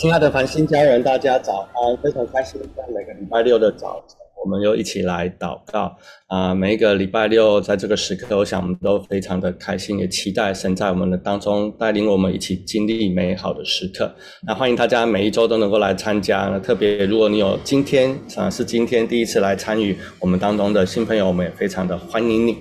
亲爱的繁星家人，大家早安！非常开心在每个礼拜六的早晨，我们又一起来祷告啊、每一个礼拜六在这个时刻，我想我们都非常的开心，也期待神在我们的当中带领我们一起经历美好的时刻。那欢迎大家每一周都能够来参加。那特别如果你有今天啊是今天第一次来参与我们当中的新朋友，我们也非常的欢迎你。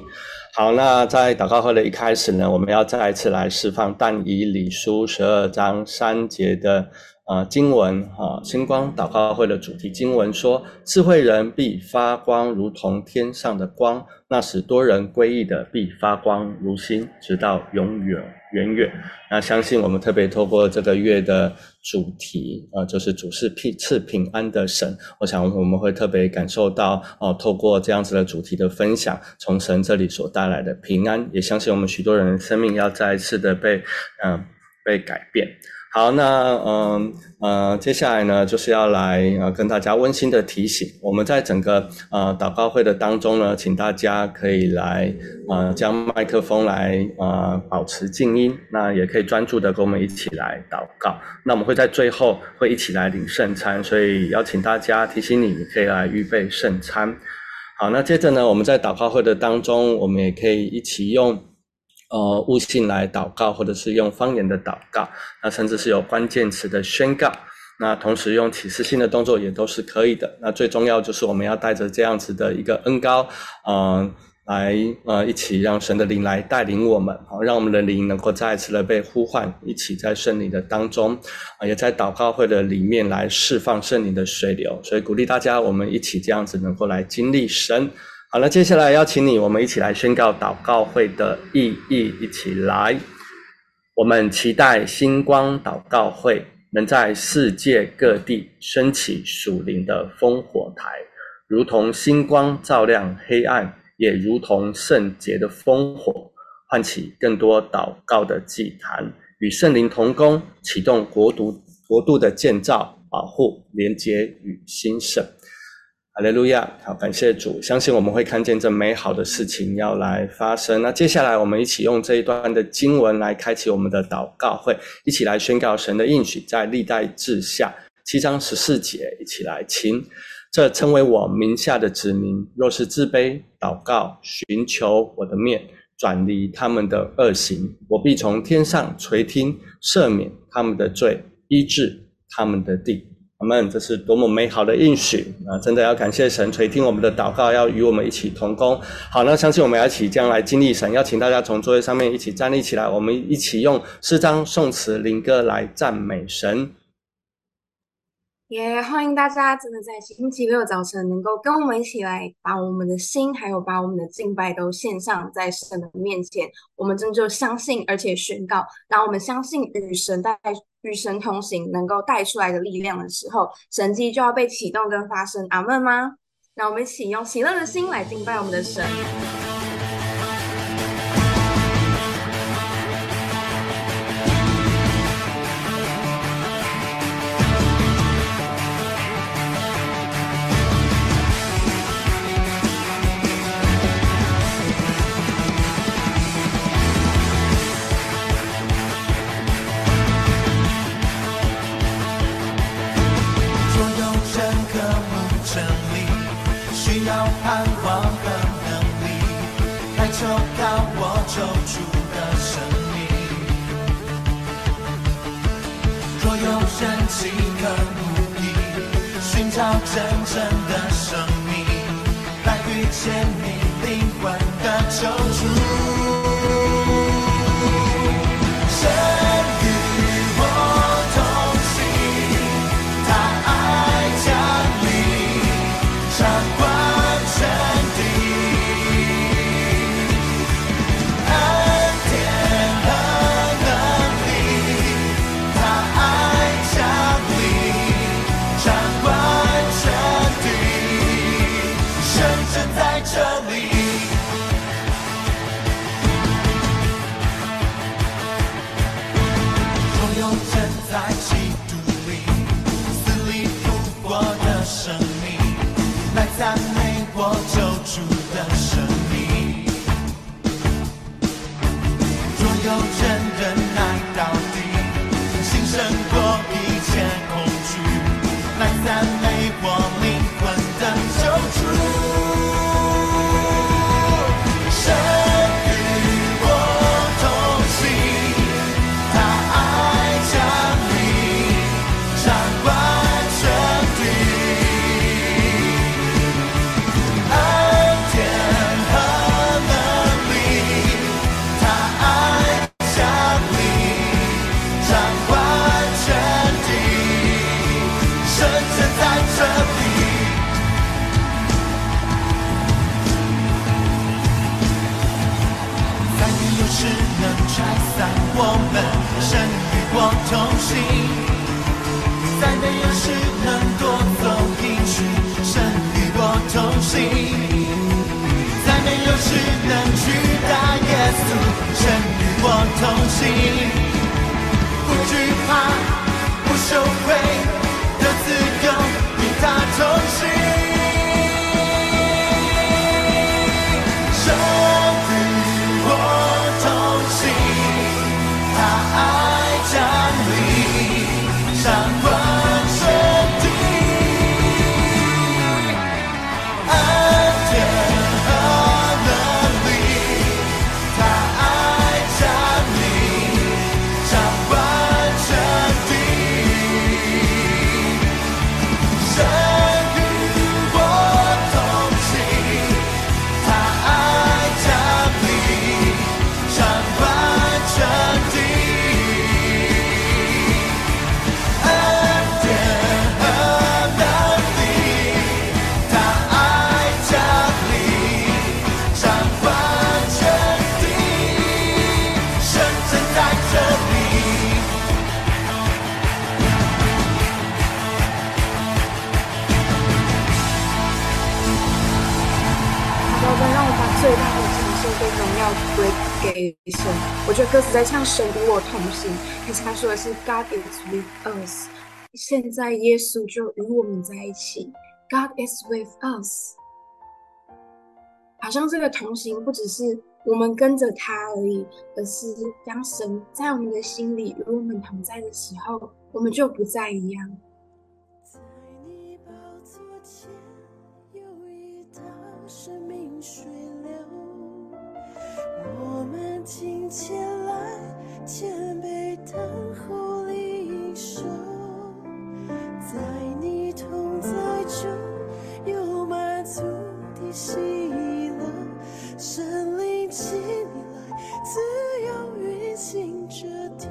好，那在祷告会的一开始呢，我们要再一次来释放但以理书十二章三节的。啊，经文哈，星光祷告会的主题经文说，智慧人必发光，如同天上的光；那使多人归义的必发光如星，直到永远远远。那相信我们特别透过这个月的主题，呃，就是主是平赐平安的神。我想我们会特别感受到，哦，透过这样子的主题的分享，从神这里所带来的平安，也相信我们许多人生命要再一次的被，嗯、被改变。好，那嗯呃，接下来呢，就是要来呃跟大家温馨的提醒，我们在整个呃祷告会的当中呢，请大家可以来呃将麦克风来呃保持静音，那也可以专注的跟我们一起来祷告。那我们会在最后会一起来领圣餐，所以邀请大家提醒你，你可以来预备圣餐。好，那接着呢，我们在祷告会的当中，我们也可以一起用。呃，悟性来祷告，或者是用方言的祷告，那甚至是有关键词的宣告，那同时用启示性的动作也都是可以的。那最重要就是我们要带着这样子的一个恩膏，呃，来呃一起让神的灵来带领我们，好，让我们的灵能够再一次的被呼唤，一起在圣灵的当中，啊，也在祷告会的里面来释放圣灵的水流。所以鼓励大家，我们一起这样子能够来经历神。好了，接下来邀请你，我们一起来宣告祷告会的意义。一起来，我们期待星光祷告会能在世界各地升起属灵的烽火台，如同星光照亮黑暗，也如同圣洁的烽火，唤起更多祷告的祭坛，与圣灵同工，启动国度国度的建造、保护、连结与兴盛。哈利路亚！好，感谢主，相信我们会看见这美好的事情要来发生。那接下来，我们一起用这一段的经文来开启我们的祷告会，一起来宣告神的应许，在历代志下七章十四节，一起来请这称为我名下的子民，若是自卑祷告，寻求我的面，转离他们的恶行，我必从天上垂听，赦免他们的罪，医治他们的地。阿们，这是多么美好的应许啊！真的要感谢神垂听我们的祷告，要与我们一起同工。好，那相信我们要一起将来经历神，要请大家从座位上面一起站立起来，我们一起用诗章、颂词、灵歌来赞美神。也、欢迎大家，真的在星期六早晨能够跟我们一起来，把我们的心还有把我们的敬拜都献上在神的面前。我们真的就相信，而且宣告，当我们相信与神带与神同行，能够带出来的力量的时候，神迹就要被启动跟发生。阿门吗？那我们一起用喜乐的心来敬拜我们的神。真正的生命，来遇见你灵魂的救主。有同我觉得歌词在唱神与我同行，可是他说的是 God is with us。现在耶稣就与我们在一起，God is with us。好像这个同行不只是我们跟着他而已，而是当神在我们的心里与我们同在的时候，我们就不再一样。在你宝座前有一道生命水流。我们敬虔来，谦卑等候领受，在你同在中有满足的喜乐，圣灵进来，自由运行这地。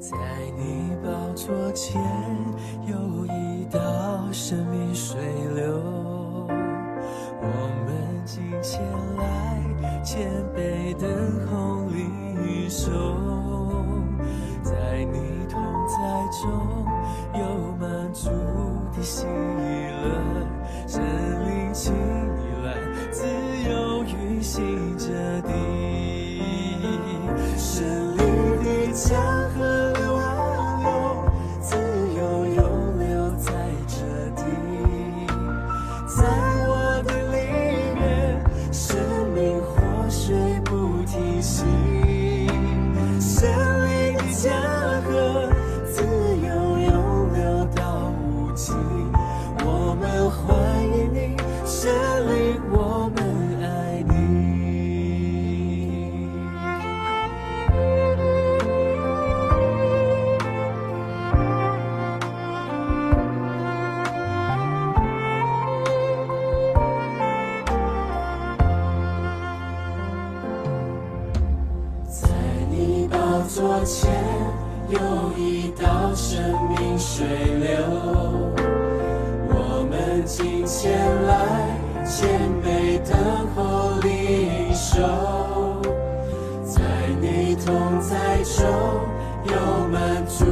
在你宝座前前来，谦卑等候离手，在你同在中有满足的心左前有一道生命水流，我们今前来，前辈等候领受，在你同在中，有满足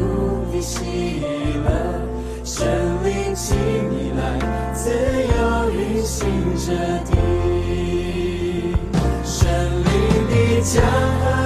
的喜乐，神灵请你来，自由运行着地，神灵的江河。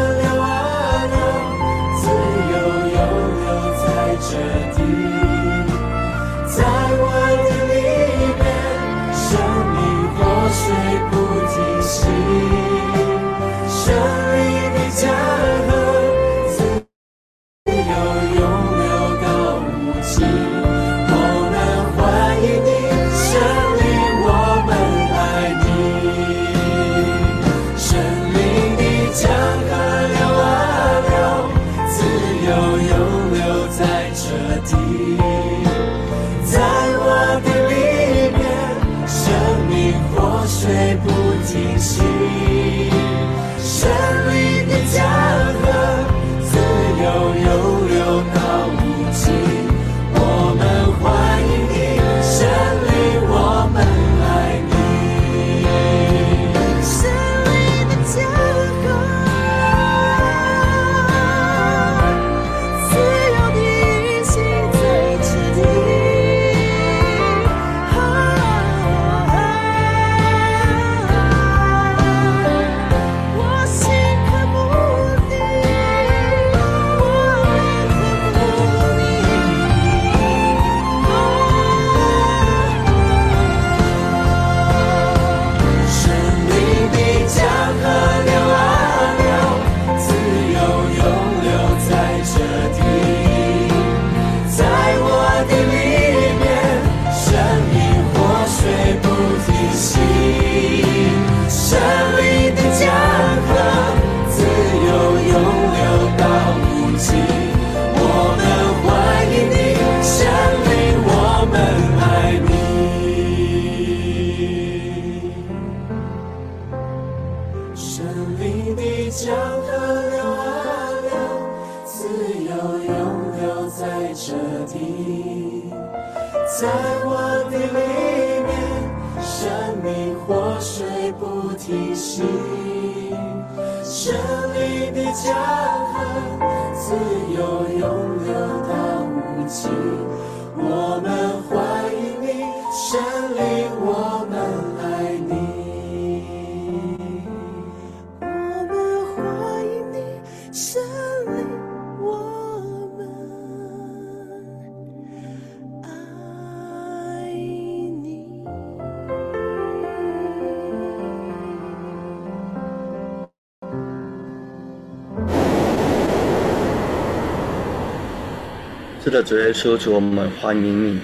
是的，主耶稣，主我们欢迎你，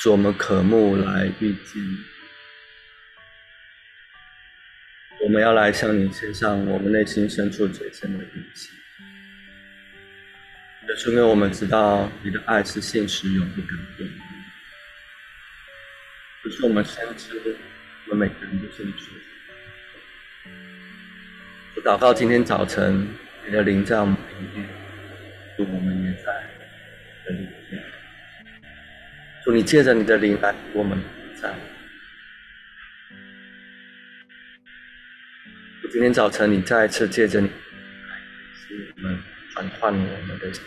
主我们渴慕来遇见你，我们要来向你献上我们内心深处最深的殷勤。也是因为我们知道你的爱是现实永不改变，可是我们深知我们每个人都是你所造。我祷告今天早晨你的灵在我们里面，主我们也在。祝你借着你的灵来与我们同在。今天早晨你再一次借着你使我们转换我们的心。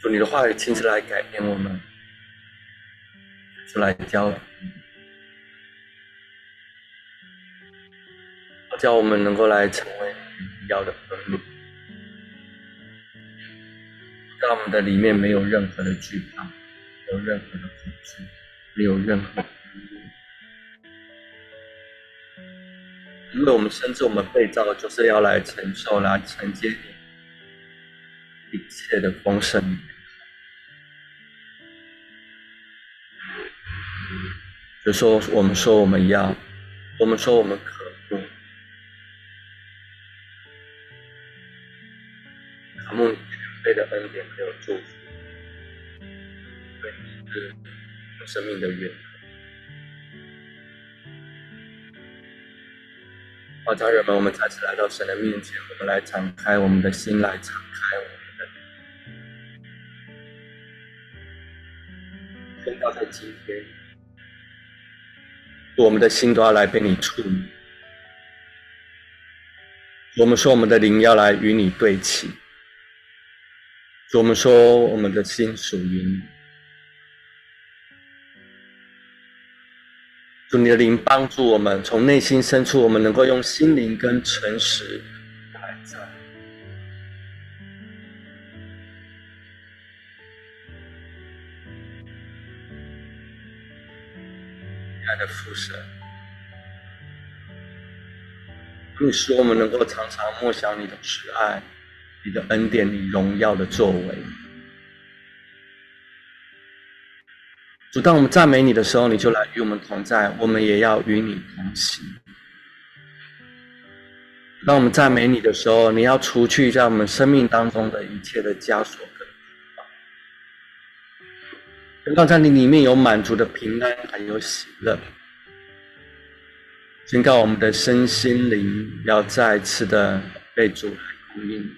祝你的话语亲自来改变我们，出来教。叫我们能够来成为你要的分路，在我们的里面没有任何的惧怕，没有任何的恐惧，没有任何的疑虑，因为我们深知我们被造就是要来承受、来承接一切的丰盛。就说我们说我们要，我们说我们免费的恩典，还有祝福，对是生命的源头。好，家人们，我们再次来到神的面前，我们来敞开我们的心，来敞开我们的，宣告在今天，我们的心都要来被你触摸。我们说，我们的灵要来与你对齐。我们说，我们的心属于你。主，你的灵帮助我们，从内心深处，我们能够用心灵跟诚实来在。亲爱的父神，你使我们能够常常默想你的慈爱。你的恩典，你荣耀的作为，主，当我们赞美你的时候，你就来与我们同在，我们也要与你同行。当我们赞美你的时候，你要除去在我们生命当中的一切的枷锁跟捆绑，让在你里面有满足的平安，还有喜乐。宣告我们的身心灵要再次的被主来供应。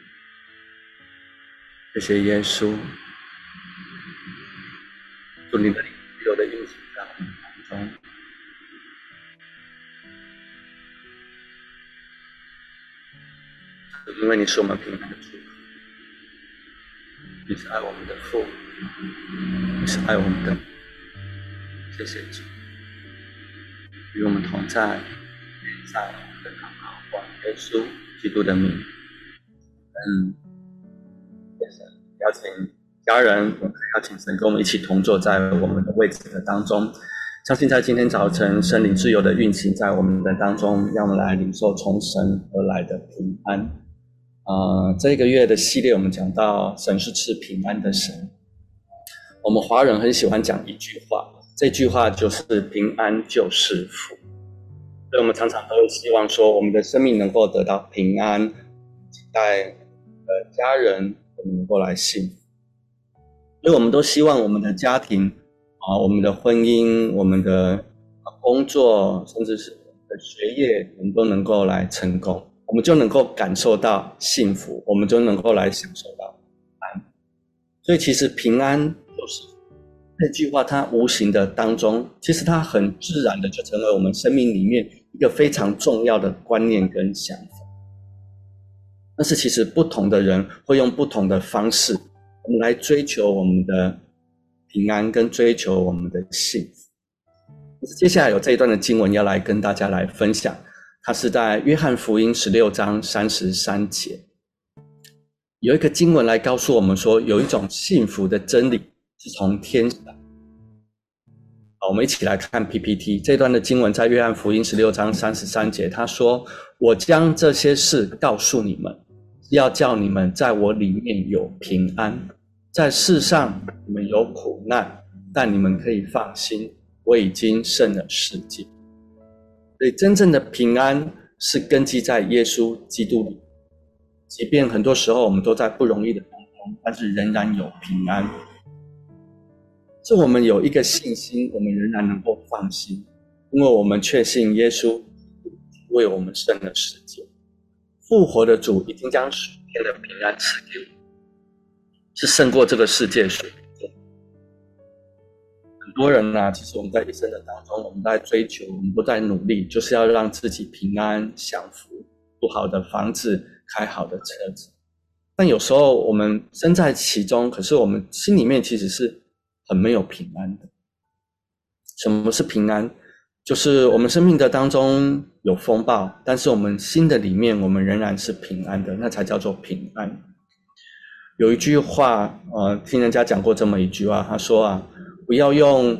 谢谢耶稣，祝你的灵自由的运行在我们当中，因为你是我们平安的主，你是爱我们的父，你是爱我们的，谢谢主，与我们同在，在我们的祷告，奉耶稣基督的名，嗯。邀请家人，邀请神跟我们一起同坐在我们的位置的当中。相信在今天早晨，圣灵自由的运行在我们的当中，让我们来领受从神而来的平安。啊、这个月的系列我们讲到神是赐平安的神。我们华人很喜欢讲一句话，这句话就是“平安就是福”。所以我们常常都会希望说，我们的生命能够得到平安，期待呃家人。我们能够来幸福，所以我们都希望我们的家庭啊，我们的婚姻、我们的工作，甚至是我们的学业，我们都能够来成功。我们就能够感受到幸福，我们就能够来享受到安。所以，其实平安就是这句话，它无形的当中，其实它很自然的就成为我们生命里面一个非常重要的观念跟想法。但是，其实不同的人会用不同的方式，我们来追求我们的平安，跟追求我们的幸福。接下来有这一段的经文要来跟大家来分享，它是在约翰福音十六章三十三节，有一个经文来告诉我们说，有一种幸福的真理是从天上。好，我们一起来看 PPT 这段的经文，在约翰福音十六章三十三节，他说：“我将这些事告诉你们。”要叫你们在我里面有平安，在世上你们有苦难，但你们可以放心，我已经胜了世界。所以，真正的平安是根基在耶稣基督里。即便很多时候我们都在不容易的当中，但是仍然有平安。是我们有一个信心，我们仍然能够放心，因为我们确信耶稣为我们胜了世界。复活的主已经将属天的平安赐给我，是胜过这个世界属天的。很多人呢、啊，其实我们在一生的当中，我们在追求，我们都在努力，就是要让自己平安享福，住好的房子，开好的车子。但有时候我们身在其中，可是我们心里面其实是很没有平安的。什么是平安？就是我们生命的当中有风暴，但是我们心的里面，我们仍然是平安的，那才叫做平安。有一句话，呃，听人家讲过这么一句话，他说啊，不要用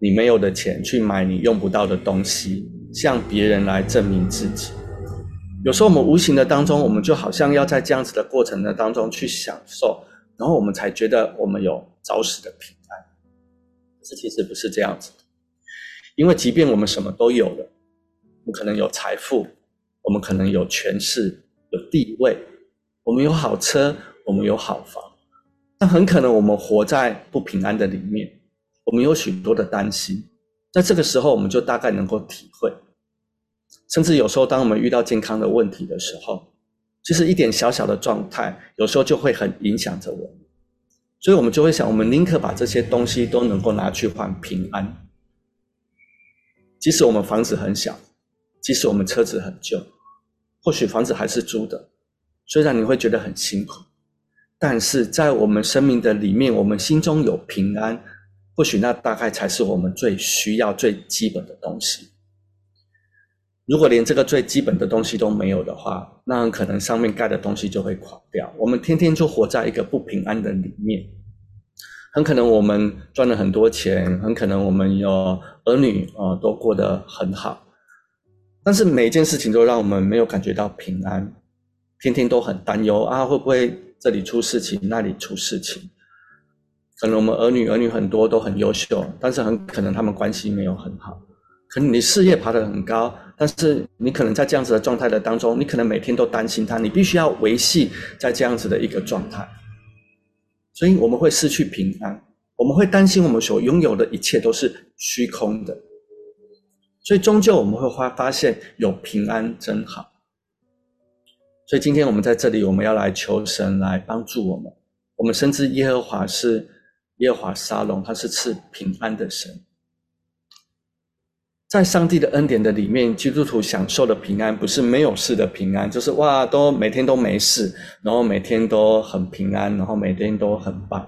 你没有的钱去买你用不到的东西，向别人来证明自己。有时候我们无形的当中，我们就好像要在这样子的过程的当中去享受，然后我们才觉得我们有找死的平安。可是其实不是这样子。因为即便我们什么都有了，我们可能有财富，我们可能有权势、有地位，我们有好车，我们有好房，但很可能我们活在不平安的里面，我们有许多的担心。在这个时候，我们就大概能够体会，甚至有时候当我们遇到健康的问题的时候，其实一点小小的状态，有时候就会很影响着我们，所以我们就会想，我们宁可把这些东西都能够拿去换平安。即使我们房子很小，即使我们车子很旧，或许房子还是租的，虽然你会觉得很辛苦，但是在我们生命的里面，我们心中有平安，或许那大概才是我们最需要、最基本的东西。如果连这个最基本的东西都没有的话，那可能上面盖的东西就会垮掉。我们天天就活在一个不平安的里面。很可能我们赚了很多钱，很可能我们有儿女啊，都过得很好，但是每一件事情都让我们没有感觉到平安，天天都很担忧啊，会不会这里出事情，那里出事情？可能我们儿女儿女很多都很优秀，但是很可能他们关系没有很好。可能你事业爬得很高，但是你可能在这样子的状态的当中，你可能每天都担心他，你必须要维系在这样子的一个状态。所以我们会失去平安，我们会担心我们所拥有的一切都是虚空的。所以终究我们会发发现有平安真好。所以今天我们在这里，我们要来求神来帮助我们。我们深知耶和华是耶和华沙龙，他是赐平安的神。在上帝的恩典的里面，基督徒享受的平安不是没有事的平安，就是哇，都每天都没事，然后每天都很平安，然后每天都很棒。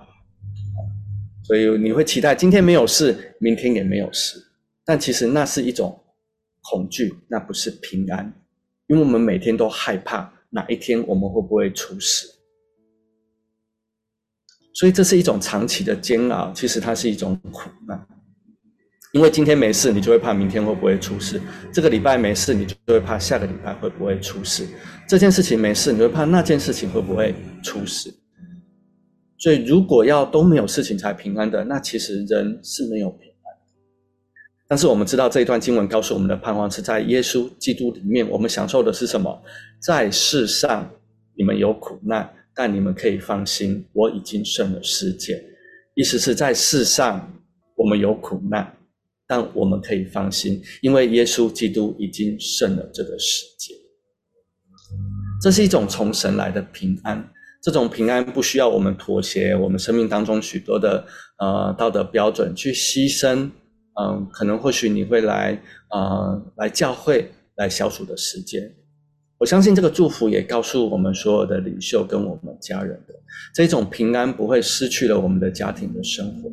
所以你会期待今天没有事，明天也没有事，但其实那是一种恐惧，那不是平安，因为我们每天都害怕哪一天我们会不会出事。所以这是一种长期的煎熬，其实它是一种苦难。因为今天没事，你就会怕明天会不会出事；这个礼拜没事，你就会怕下个礼拜会不会出事；这件事情没事，你就会怕那件事情会不会出事。所以，如果要都没有事情才平安的，那其实人是没有平安的。但是我们知道这一段经文告诉我们的盼望是在耶稣基督里面，我们享受的是什么？在世上你们有苦难，但你们可以放心，我已经胜了世界。意思是在世上我们有苦难。但我们可以放心，因为耶稣基督已经胜了这个世界。这是一种从神来的平安。这种平安不需要我们妥协，我们生命当中许多的呃道德标准去牺牲。嗯、可能或许你会来呃来教会来消除的时间。我相信这个祝福也告诉我们所有的领袖跟我们家人的这种平安不会失去了我们的家庭的生活。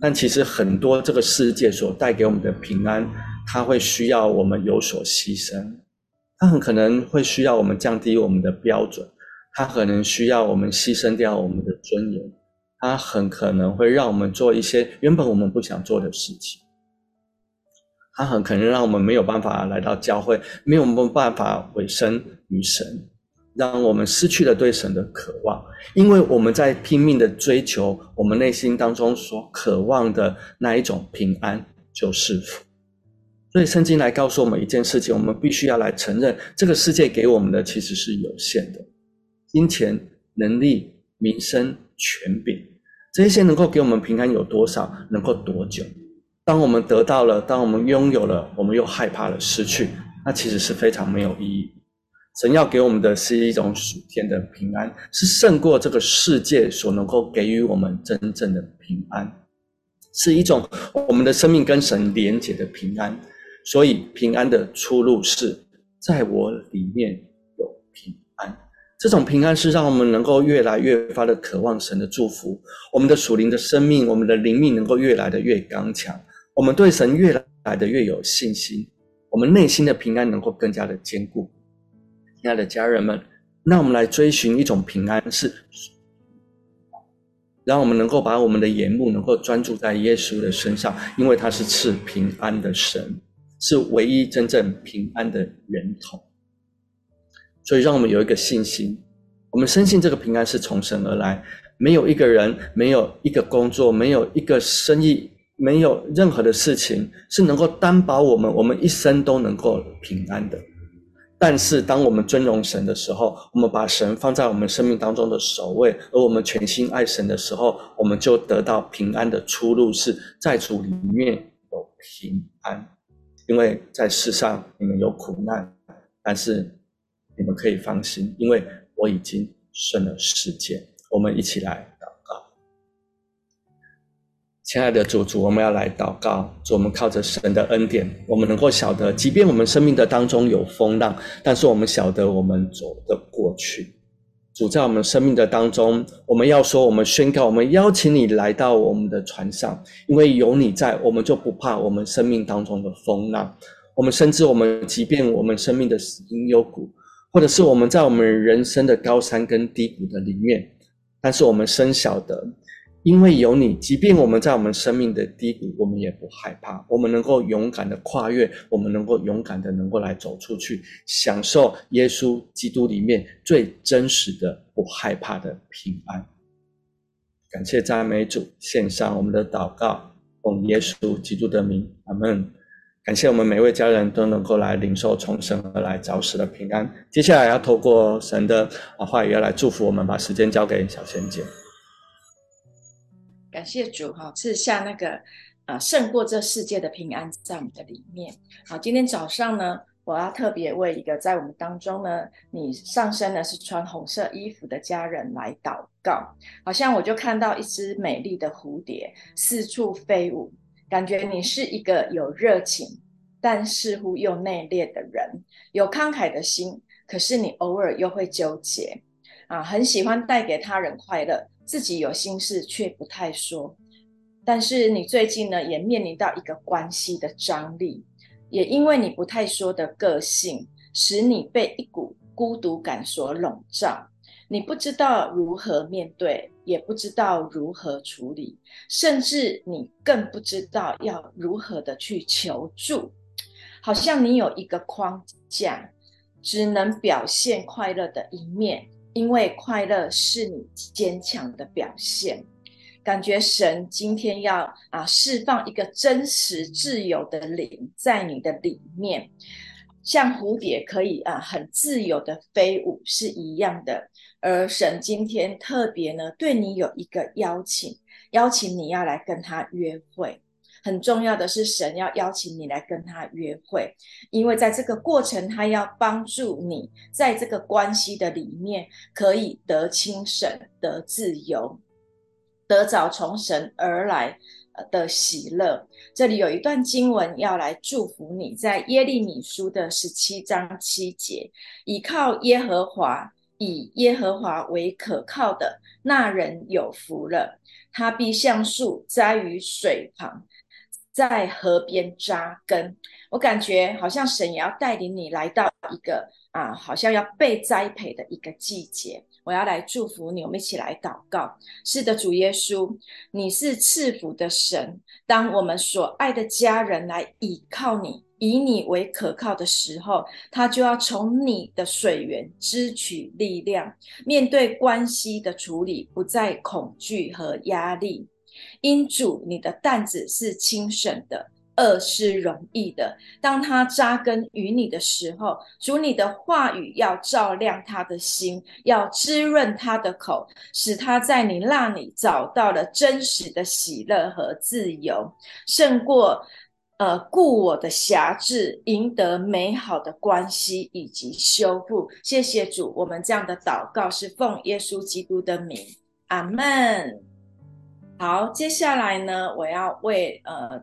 但其实很多这个世界所带给我们的平安，它会需要我们有所牺牲，它很可能会需要我们降低我们的标准。它可能需要我们牺牲掉我们的尊严，它很可能会让我们做一些原本我们不想做的事情，它很可能让我们没有办法来到教会，没有办法委身于神，让我们失去了对神的渴望，因为我们在拼命的追求我们内心当中所渴望的那一种平安就是福。所以圣经来告诉我们一件事情，我们必须要来承认，这个世界给我们的其实是有限的。金钱、能力、名声、权柄，这些能够给我们平安有多少？能够多久？当我们得到了，当我们拥有了，我们又害怕了失去，那其实是非常没有意义。神要给我们的是一种属天的平安，是胜过这个世界所能够给予我们真正的平安，是一种我们的生命跟神连结的平安。所以，平安的出路是在我里面有平安。这种平安是让我们能够越来越发的渴望神的祝福，我们的属灵的生命，我们的灵命能够越来的越刚强，我们对神越来的越有信心，我们内心的平安能够更加的坚固。亲爱的家人们，那我们来追寻一种平安，是让我们能够把我们的眼目能够专注在耶稣的身上，因为他是赐平安的神，是唯一真正平安的源头。所以，让我们有一个信心，我们深信这个平安是从神而来。没有一个人，没有一个工作，没有一个生意，没有任何的事情是能够担保我们，我们一生都能够平安的。但是，当我们尊荣神的时候，我们把神放在我们生命当中的首位，而我们全心爱神的时候，我们就得到平安的出路，是在主里面有平安。因为在世上你们有苦难，但是。你们可以放心，因为我已经胜了世界。我们一起来，亲爱的主，主，我们要来祷告。主，我们靠着神的恩典，我们能够晓得，即便我们生命的当中有风浪，但是我们晓得我们走得过去。主，在我们生命的当中，我们要说，我们宣告，我们邀请你来到我们的船上，因为有你在，我们就不怕我们生命当中的风浪。我们深知，我们即便我们生命的死因幽谷。或者是我们在我们人生的高山跟低谷的里面，但是我们深晓得，因为有你，即便我们在我们生命的低谷，我们也不害怕。我们能够勇敢的跨越，我们能够勇敢的能够来走出去，享受耶稣基督里面最真实的不害怕的平安。感谢赞美主，献上我们的祷告，奉耶稣基督的名，阿门。感谢我们每位家人都能够来领受从神而来早死的平安。接下来要透过神的话语要来祝福我们，把时间交给小仙姐。感谢主哈，赐下那个啊胜过这世界的平安在我们的里面。好，今天早上呢，我要特别为一个在我们当中呢，你上身呢是穿红色衣服的家人来祷告。好像我就看到一只美丽的蝴蝶四处飞舞。感觉你是一个有热情，但似乎又内敛的人，有慷慨的心，可是你偶尔又会纠结，啊，很喜欢带给他人快乐，自己有心事却不太说。但是你最近呢，也面临到一个关系的张力，也因为你不太说的个性，使你被一股孤独感所笼罩。你不知道如何面对，也不知道如何处理，甚至你更不知道要如何的去求助。好像你有一个框架，只能表现快乐的一面，因为快乐是你坚强的表现。感觉神今天要啊释放一个真实自由的灵在你的里面。像蝴蝶可以啊很自由的飞舞是一样的，而神今天特别呢对你有一个邀请，邀请你要来跟他约会，很重要的是，神要邀请你来跟他约会，因为在这个过程，他要帮助你在这个关系的里面可以得清省、得自由、得着从神而来的喜乐。这里有一段经文要来祝福你，在耶利米书的十七章七节，倚靠耶和华。以耶和华为可靠的那人有福了，他必像树栽于水旁，在河边扎根。我感觉好像神也要带领你来到一个啊，好像要被栽培的一个季节。我要来祝福你，我们一起来祷告。是的，主耶稣，你是赐福的神。当我们所爱的家人来倚靠你。以你为可靠的时候，他就要从你的水源支取力量，面对关系的处理，不再恐惧和压力。因主，你的担子是轻省的，恶是容易的。当他扎根于你的时候，主，你的话语要照亮他的心，要滋润他的口，使他在你那里找到了真实的喜乐和自由，胜过。呃，顾我的辖制，赢得美好的关系以及修复。谢谢主，我们这样的祷告是奉耶稣基督的名，阿门。好，接下来呢，我要为呃。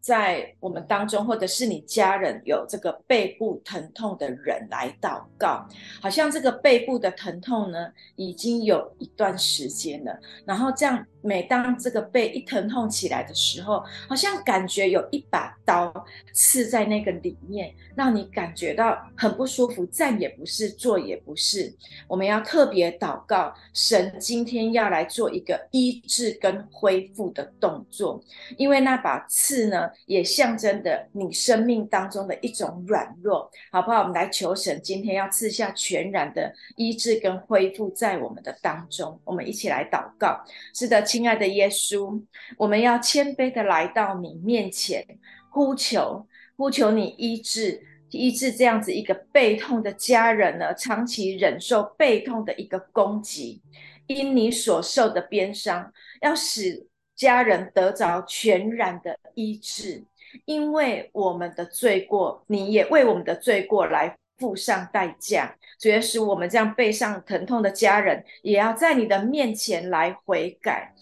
在我们当中，或者是你家人有这个背部疼痛的人来祷告，好像这个背部的疼痛呢，已经有一段时间了。然后这样，每当这个背一疼痛起来的时候，好像感觉有一把刀刺在那个里面，让你感觉到很不舒服，站也不是，坐也不是。我们要特别祷告，神今天要来做一个医治跟恢复的动作，因为那把刺呢，也象征着你生命当中的一种软弱，好不好？我们来求神，今天要赐下全然的医治跟恢复在我们的当中。我们一起来祷告。是的，请亲爱的耶稣，我们要谦卑的来到你面前，呼求，呼求你医治，医治这样子一个背痛的家人呢，长期忍受背痛的一个攻击，因你所受的鞭伤，要使。家人得着全然的医治，因为我们的罪过，你也为我们的罪过来付上代价。主要是我们这样背上疼痛的家人，也要在你的面前来悔改、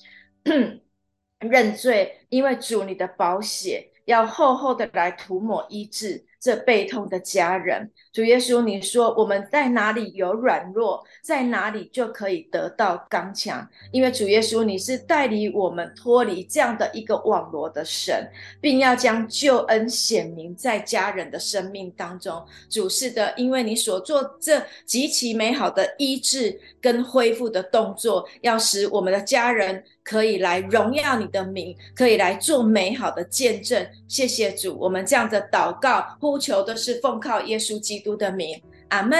认罪，因为主你的宝血要厚厚的来涂抹医治。这背痛的家人，主耶稣，你说我们在哪里有软弱，在哪里就可以得到刚强。因为主耶稣，你是带领我们脱离这样的一个网罗的神，并要将救恩显明在家人的生命当中。主是的，因为你所做这极其美好的医治跟恢复的动作，要使我们的家人。可以来荣耀你的名，可以来做美好的见证。谢谢主，我们这样的祷告呼求都是奉靠耶稣基督的名，阿门。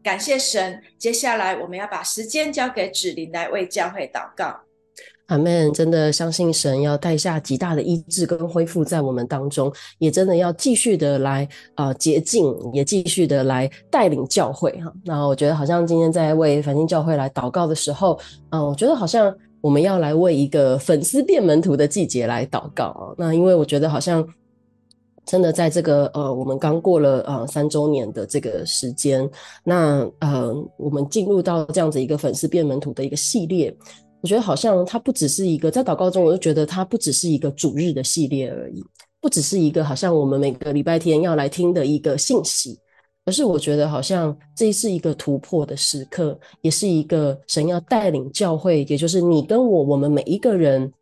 感谢神。接下来我们要把时间交给芷玲来为教会祷告，阿门。真的相信神要带下极大的医治跟恢复在我们当中，也真的要继续的来啊、呃、洁净，也继续的来带领教会哈。那我觉得好像今天在为繁星教会来祷告的时候，嗯、我觉得好像。我们要来为一个粉丝变门徒的季节来祷告啊！那因为我觉得好像真的在这个呃，我们刚过了呃三周年的这个时间，那呃，我们进入到这样子一个粉丝变门徒的一个系列，我觉得好像它不只是一个在祷告中，我就觉得它不只是一个主日的系列而已，不只是一个好像我们每个礼拜天要来听的一个信息。可是我觉得好像这是一个突破的时刻，也是一个神要带领教会，也就是你跟我，我们每一个人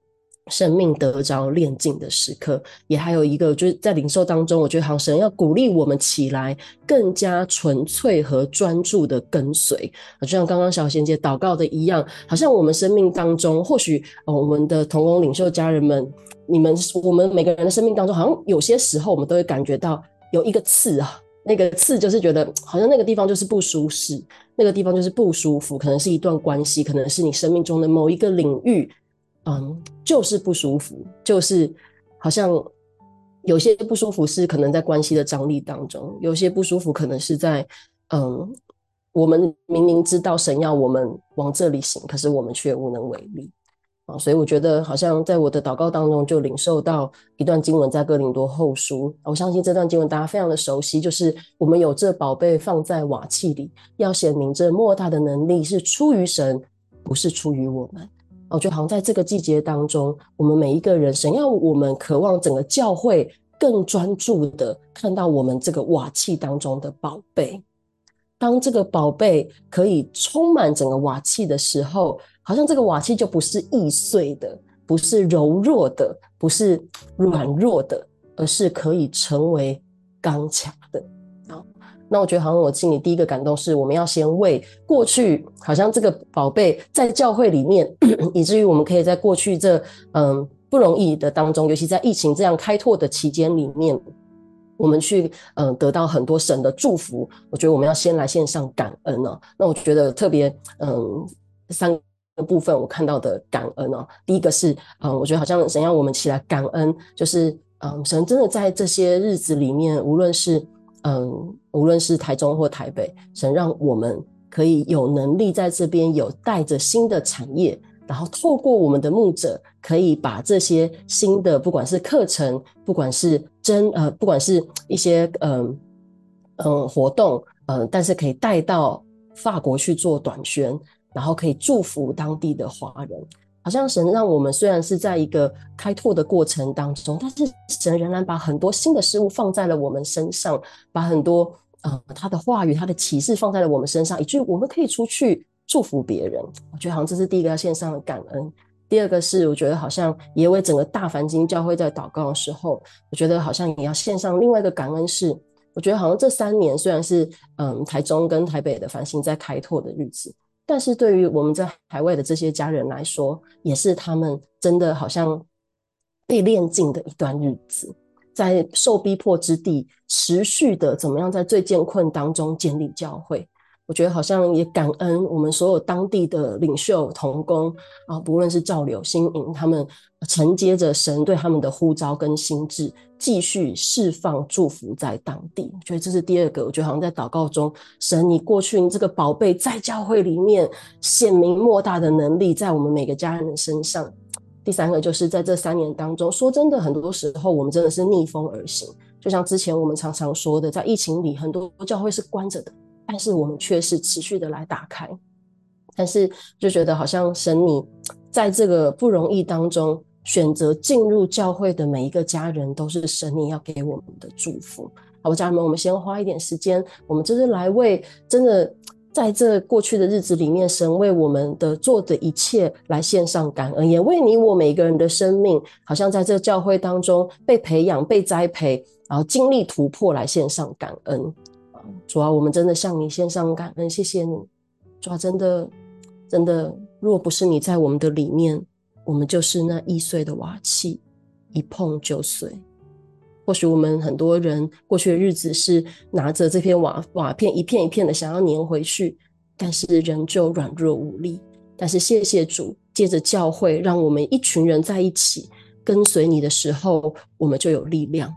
生命得着炼净的时刻。也还有一个就是在领受当中，我觉得好像神要鼓励我们起来，更加纯粹和专注的跟随。就像刚刚小贤姐祷告的一样，好像我们生命当中，或许我们的同工领袖家人们，你们我们每个人的生命当中，好像有些时候我们都会感觉到有一个刺啊。那个刺就是觉得好像那个地方就是不舒适，那个地方就是不舒服，可能是一段关系，可能是你生命中的某一个领域，嗯，就是不舒服，就是好像有些不舒服是可能在关系的张力当中，有些不舒服可能是在嗯，我们明明知道神要我们往这里行，可是我们却无能为力。啊，所以我觉得好像在我的祷告当中就领受到一段经文，在哥林多后书，我相信这段经文大家非常的熟悉，就是我们有这宝贝放在瓦器里，要显明这莫大的能力是出于神，不是出于我们。我觉得好像在这个季节当中，我们每一个人，神要我们渴望整个教会更专注的看到我们这个瓦器当中的宝贝。当这个宝贝可以充满整个瓦器的时候，好像这个瓦器就不是易碎的，不是柔弱的，不是软弱的，而是可以成为刚强的。好，那我觉得好像我心里第一个感动是，我们要先为过去好像这个宝贝在教会里面，以至于我们可以在过去这嗯不容易的当中，尤其在疫情这样开拓的期间里面。我们去嗯得到很多神的祝福，我觉得我们要先来献上感恩哦。那我觉得特别嗯三个部分我看到的感恩哦，第一个是嗯我觉得好像神要我们起来感恩，就是嗯神真的在这些日子里面，无论是嗯无论是台中或台北，神让我们可以有能力在这边有带着新的产业。然后透过我们的牧者，可以把这些新的，不管是课程，不管是真呃，不管是一些嗯嗯、活动，嗯、但是可以带到法国去做短宣，然后可以祝福当地的华人。好像神让我们虽然是在一个开拓的过程当中，但是神仍然把很多新的事物放在了我们身上，把很多呃他的话语、他的启示放在了我们身上，以至于我们可以出去。祝福别人，我觉得好像这是第一个要献上的感恩。第二个是，我觉得好像也为整个大繁金教会在祷告的时候，我觉得好像也要献上另外一个感恩是，我觉得好像这三年虽然是嗯台中跟台北的繁星在开拓的日子，但是对于我们在海外的这些家人来说，也是他们真的好像被练尽的一段日子，在受逼迫之地持续的怎么样在最艰困当中建立教会。我觉得好像也感恩我们所有当地的领袖同工啊，不论是赵柳、新颖，他们承接着神对他们的呼召跟心志，继续释放祝福在当地。我觉得这是第二个。我觉得好像在祷告中，神，你过去你这个宝贝在教会里面显明莫大的能力，在我们每个家人的身上。第三个就是在这三年当中，说真的，很多时候我们真的是逆风而行，就像之前我们常常说的，在疫情里，很多教会是关着的。但是我们却是持续的来打开，但是就觉得好像神你在这个不容易当中选择进入教会的每一个家人，都是神你要给我们的祝福。好，家人们，我们先花一点时间，我们就是来为真的在这过去的日子里面，神为我们的做的一切来献上感恩，也为你我每个人的生命，好像在这教会当中被培养、被栽培，然后经历突破来献上感恩。主啊，我们真的向你献上感恩，谢谢你。主啊，真的，真的，若不是你在我们的里面，我们就是那易碎的瓦器，一碰就碎。或许我们很多人过去的日子是拿着这片瓦瓦片一片一片的想要粘回去，但是仍旧软弱无力。但是谢谢主，借着教会，让我们一群人在一起跟随你的时候，我们就有力量。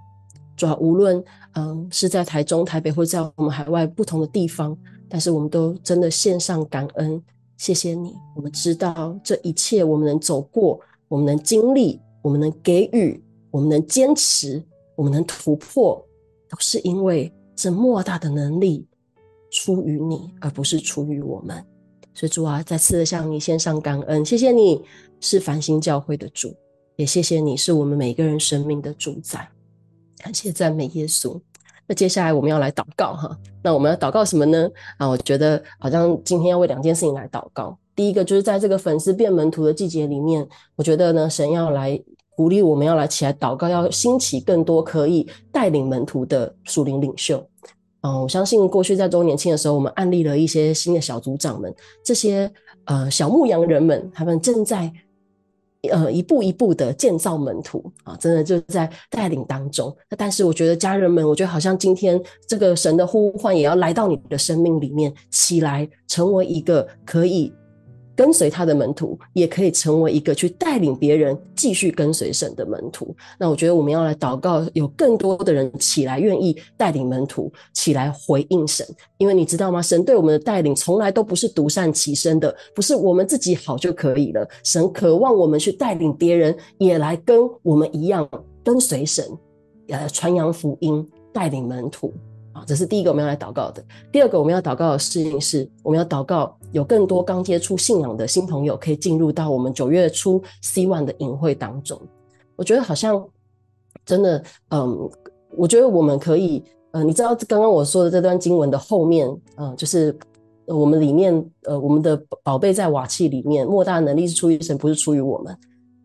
主啊，无论。嗯，是在台中、台北，或在我们海外不同的地方，但是我们都真的献上感恩，谢谢你。我们知道这一切，我们能走过，我们能经历，我们能给予，我们能坚持，我们能突破，都是因为这莫大的能力出于你，而不是出于我们。所以主啊，再次的向你献上感恩，谢谢你是繁星教会的主，也谢谢你是我们每个人生命的主宰。感谢赞美耶稣。那接下来我们要来祷告哈。那我们要祷告什么呢？啊，我觉得好像今天要为两件事情来祷告。第一个就是在这个粉丝变门徒的季节里面，我觉得呢，神要来鼓励我们，要来起来祷告，要兴起更多可以带领门徒的属灵领袖。嗯，我相信过去在周年庆的时候，我们案例了一些新的小组长们，这些呃小牧羊人们，他们正在。呃，一步一步的建造门徒啊，真的就在带领当中。那但是我觉得家人们，我觉得好像今天这个神的呼唤也要来到你的生命里面，起来成为一个可以跟随他的门徒，也可以成为一个去带领别人继续跟随神的门徒。那我觉得我们要来祷告，有更多的人起来愿意带领门徒，起来回应神。因为你知道吗？神对我们的带领从来都不是独善其身的，不是我们自己好就可以了。神渴望我们去带领别人，也来跟我们一样跟随神，呃，传扬福音，带领门徒。啊，这是第一个我们要来祷告的。第二个我们要祷告的事情是，我们要祷告有更多刚接触信仰的新朋友可以进入到我们九月初 C One 的营会当中。我觉得好像真的，嗯，我觉得我们可以，呃，你知道刚刚我说的这段经文的后面，嗯、就是我们里面，呃，我们的宝贝在瓦器里面，莫大的能力是出于神，不是出于我们。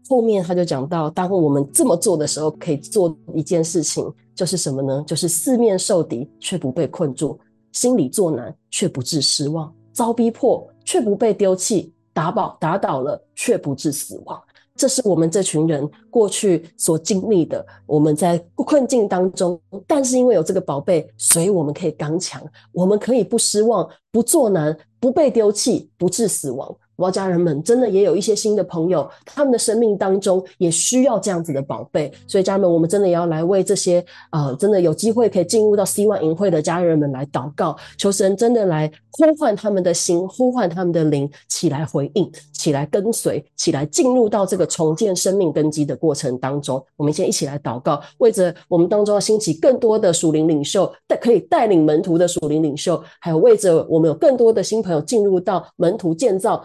后面他就讲到，当我们这么做的时候，可以做一件事情。就是什么呢？就是四面受敌却不被困住，心里作难却不致失望，遭逼迫却不被丢弃，打倒打倒了却不致死亡。这是我们这群人过去所经历的。我们在困境当中，但是因为有这个宝贝，所以我们可以刚强，我们可以不失望，不作难，不被丢弃，不致死亡。我家人们真的也有一些新的朋友，他们的生命当中也需要这样子的宝贝，所以家人们，我们真的也要来为这些呃，真的有机会可以进入到 C One 营会的家人们来祷告，求神真的来呼唤他们的心，呼唤他们的灵，起来回应，起来跟随，起来进入到这个重建生命根基的过程当中。我们先一起来祷告，为着我们当中要兴起更多的属灵领袖，带可以带领门徒的属灵领袖，还有为着我们有更多的新朋友进入到门徒建造。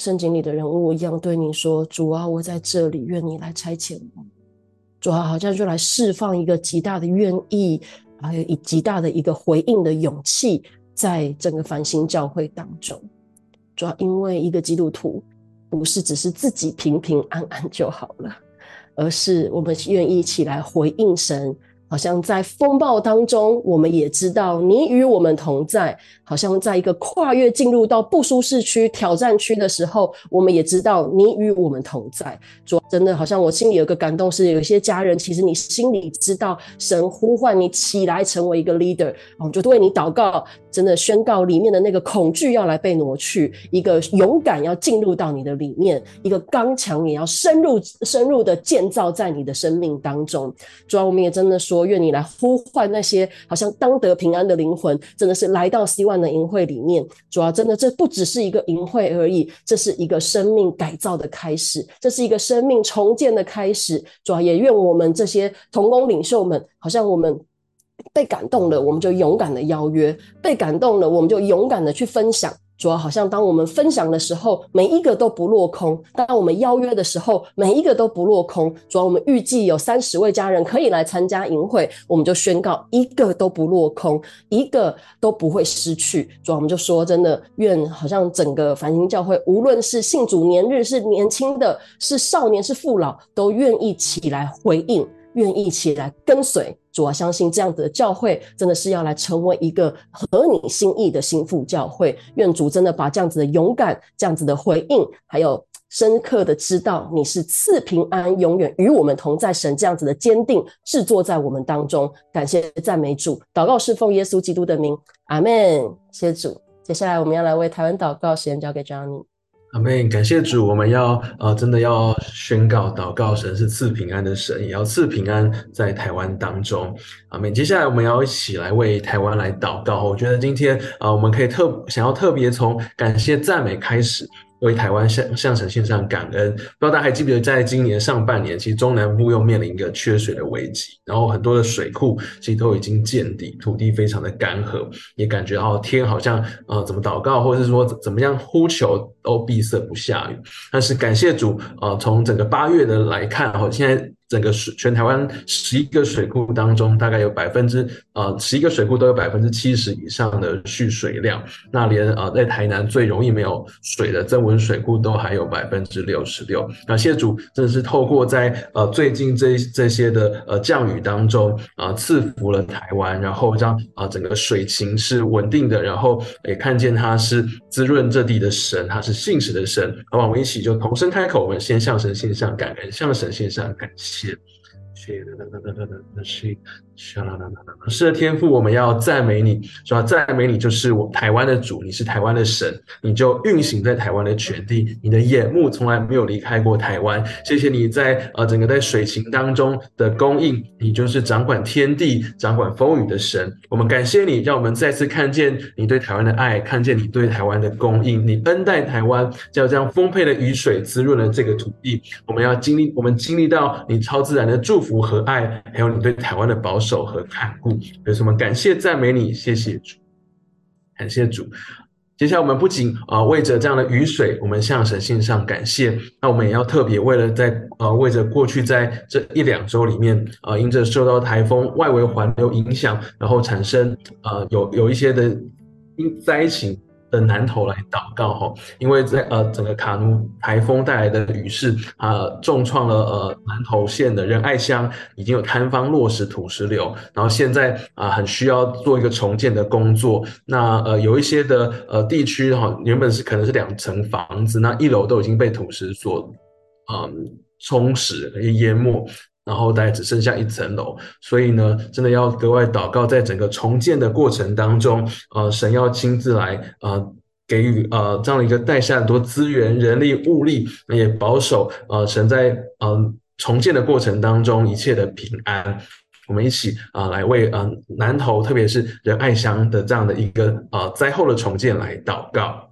圣经里的人物一样，对你说：“主啊，我在这里，愿你来差遣我。”主啊，好像就来释放一个极大的愿意，还有以极大的一个回应的勇气，在整个繁星教会当中。主啊，因为一个基督徒不是只是自己平平安安就好了，而是我们愿意起来回应神。好像在风暴当中，我们也知道你与我们同在。好像在一个跨越进入到不舒适区、挑战区的时候，我们也知道你与我们同在。主，真的好像我心里有个感动，是有些家人，其实你心里知道神呼唤你起来成为一个 leader，我们就为你祷告，真的宣告里面的那个恐惧要来被挪去，一个勇敢要进入到你的里面，一个刚强也要深入深入的建造在你的生命当中。主啊，我们也真的说，愿你来呼唤那些好像当得平安的灵魂，真的是来到希望的营会里面。主啊，真的这不只是一个营会而已，这是一个生命改造的开始，这是一个生命重建的开始。主啊，也愿我们这些同工领袖们，好像我们被感动了，我们就勇敢的邀约；被感动了，我们就勇敢的去分享。主要好像当我们分享的时候，每一个都不落空；当我们邀约的时候，每一个都不落空。主要我们预计有三十位家人可以来参加营会，我们就宣告一个都不落空，一个都不会失去。主要我们就说，真的愿好像整个繁星教会，无论是信主年日，是年轻的，是少年，是父老，都愿意起来回应。愿意一起来跟随主啊，相信这样子的教会真的是要来成为一个合你心意的新妇教会。愿主真的把这样子的勇敢、这样子的回应，还有深刻的知道你是赐平安、永远与我们同在神这样子的坚定，制作在我们当中。感谢赞美主，祷告是奉耶稣基督的名，阿门。谢主。接下来我们要来为台湾祷告，时间交给 Johnny。阿妹，感谢主，我们要呃，真的要宣告祷告，神是赐平安的神，也要赐平安在台湾当中。阿妹。接下来我们要一起来为台湾来祷告。我觉得今天啊、我们可以特想要特别从感谢赞美开始。为台湾向向神献上感恩，不知道大家还记不记得，在今年上半年，其实中南部又面临一个缺水的危机，然后很多的水库其实都已经见底，土地非常的干涸，也感觉哦天好像呃怎么祷告，或者是说怎么样呼求都闭塞不下雨。但是感谢主，呃从整个八月的来看，哈，现在。整个水全台湾十一个水库当中，大概有百分之呃十一个水库都有百分之七十以上的蓄水量。那连呃在台南最容易没有水的曾文水库都还有百分之六十六。感谢主，真的是透过在呃最近这这些的呃降雨当中啊、呃、赐福了台湾，然后让啊、呃、整个水情是稳定的，然后也看见他是滋润这地的神，他是信实的神。好吧，我们一起就同声开口，我们先向神献上感恩，向神献上感谢。relationship. 是的，天父，我们要赞美你，是吧赞美你，就是我台湾的主，你是台湾的神，你就运行在台湾的全地，你的眼目从来没有离开过台湾。谢谢你在呃整个在水情当中的供应，你就是掌管天地、掌管风雨的神。我们感谢你，让我们再次看见你对台湾的爱，看见你对台湾的供应，你恩待台湾，叫这样丰沛的雨水滋润了这个土地。我们要经历，我们经历到你超自然的祝福和爱，还有你对台湾的保守和看顾。有什么感谢赞美你，谢谢主，感谢主。接下来我们不仅啊、呃、为着这样的雨水，我们向神献上感谢，那我们也要特别为了在呃为着过去在这一两周里面啊、呃，因着受到台风外围环流影响，然后产生呃有有一些的因灾情。的南投来祷告哈，因为在呃整个卡努台风带来的雨势啊，重创了呃南投县的仁爱乡，已经有摊方落石土石流，然后现在啊很需要做一个重建的工作。那呃有一些的呃地区哈，原本是可能是两层房子，那一楼都已经被土石所嗯冲蚀淹没。然后大概只剩下一层楼，所以呢，真的要格外祷告，在整个重建的过程当中，呃，神要亲自来，呃，给予呃这样的一个带下很多资源、人力、物力，也保守呃神在呃重建的过程当中一切的平安。我们一起啊、来为呃南投，特别是仁爱乡的这样的一个呃灾后的重建来祷告。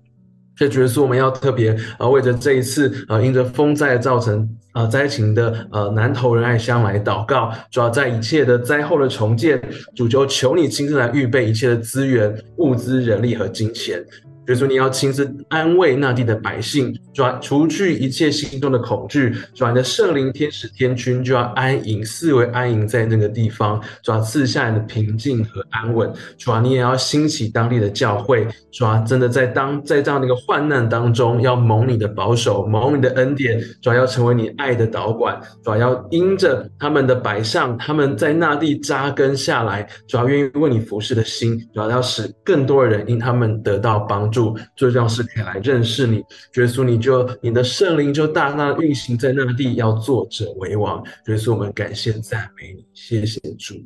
这主耶稣，我们要特别呃为着这一次呃因着风灾造成呃灾情的呃南投仁爱乡来祷告，主要在一切的灾后的重建，主就求你亲自来预备一切的资源、物资、人力和金钱。所以说，你要亲自安慰那地的百姓，转除去一切心中的恐惧，转的圣灵天使天君就要安营，四维安营在那个地方，转赐下你的平静和安稳。转你也要兴起当地的教会，转真的在当在这样的一个患难当中，要蒙你的保守，蒙你的恩典，转要成为你爱的导管，转要因着他们的摆上，他们在那地扎根下来，主要愿意为你服侍的心，主要要使更多的人因他们得到帮助。最重要是可以来认识你，耶稣，你就你的圣灵就大大运行在那地，要作者为王。耶稣，我们感谢赞美你，谢谢主。